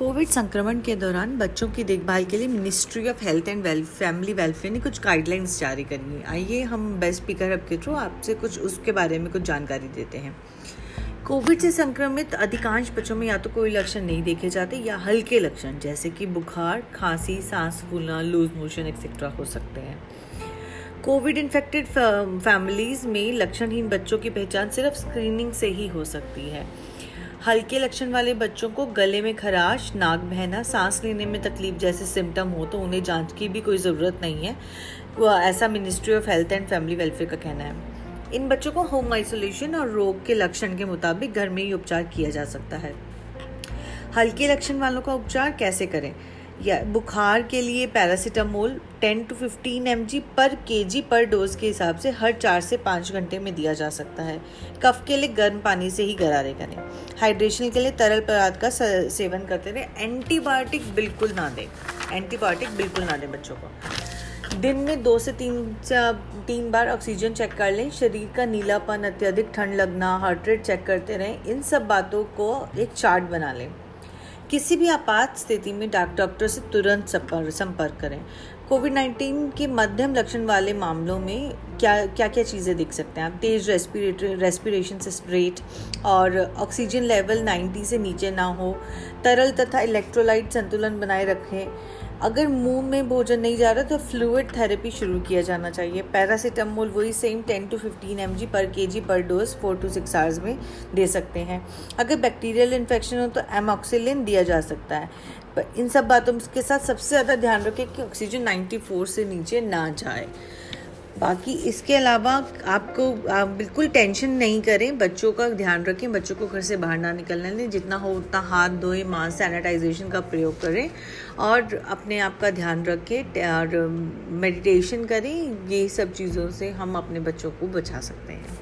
Covid संक्रमण के दौरान बच्चों की देखभाल के लिए ministry of health and well family welfare ने कुछ गाइडलाइंस जारी करी हैं। आइए हम बेस्ट स्पीकर हब के थ्रू आपसे कुछ उसके बारे में कुछ जानकारी देते हैं। कोविड से संक्रमित अधिकांश बच्चों में या तो कोई लक्षण नहीं देखे जाते या हल्के लक्षण, जैसे कि बुखार, खांसी, सांस फूलना लूज मोशन एक्सेट्रा हो सकते हैं। कोविड इन्फेक्टेड फैमिलीज़ में लक्षणहीन बच्चों की पहचान सिर्फ़ स्क्रीनिंग से ही हो सकती है। हल्के लक्षण वाले बच्चों को गले में खराश, नाक बहना, सांस लेने में तकलीफ़ जैसे सिम्टम हो तो उन्हें जाँच की भी कोई ज़रूरत नहीं है। ऐसा ministry of health and family welfare का कहना है। इन बच्चों को होम आइसोलेशन और रोग के लक्षण के मुताबिक घर में ही उपचार किया जा सकता है। हल्के लक्षण वालों का उपचार कैसे करें? या बुखार के लिए पैरासीटामोल 10 टू 15 एम पर के पर डोज के हिसाब से हर चार से पाँच घंटे में दिया जा सकता है। कफ के लिए गर्म पानी से ही गरारे करें। हाइड्रेशन के लिए तरल पदार्थ का सेवन करते रहें। एंटीबायोटिक बिल्कुल ना दें। एंटीबायोटिक बिल्कुल ना दें बच्चों को। दिन में दो से तीन तीन बार ऑक्सीजन चेक कर लें। शरीर का नीलापन, अत्यधिक ठंड लगना हार्ट रेट चेक करते रहें। इन सब बातों को एक चार्ट बना लें। किसी भी आपात स्थिति में डॉक्टर से तुरंत संपर्क करें। कोविड 19 के मध्यम लक्षण वाले मामलों में क्या क्या क्या चीज़ें देख सकते हैं? आप तेज रेस्पिरेटरी रेस्पिरेशन से रेट और ऑक्सीजन लेवल 90 से नीचे ना हो। तरल तथा इलेक्ट्रोलाइट संतुलन बनाए रखें। अगर मुँह में भोजन नहीं जा रहा तो फ्लूड थेरेपी शुरू किया जाना चाहिए। पैरासीटामोल वही सेम 10 टू 15 एम पर के पर डोज 4 टू 6 आवर्स में दे सकते हैं। अगर बैक्टीरियल इन्फेक्शन हो तो एमोक्सिलिन दिया जा सकता है। पर इन सब बातों के साथ सबसे ज़्यादा ध्यान रखें कि ऑक्सीजन 94 से नीचे ना जाए। बाकी इसके अलावा आपको, आप बिल्कुल टेंशन नहीं करें। बच्चों का ध्यान रखें, बच्चों को घर से बाहर ना निकलने दें। जितना हो उतना हाथ धोएँ, मास्क, सैनिटाइजेशन का प्रयोग करें और अपने आप का ध्यान रखें और मेडिटेशन करें। ये सब चीज़ों से हम अपने बच्चों को बचा सकते हैं।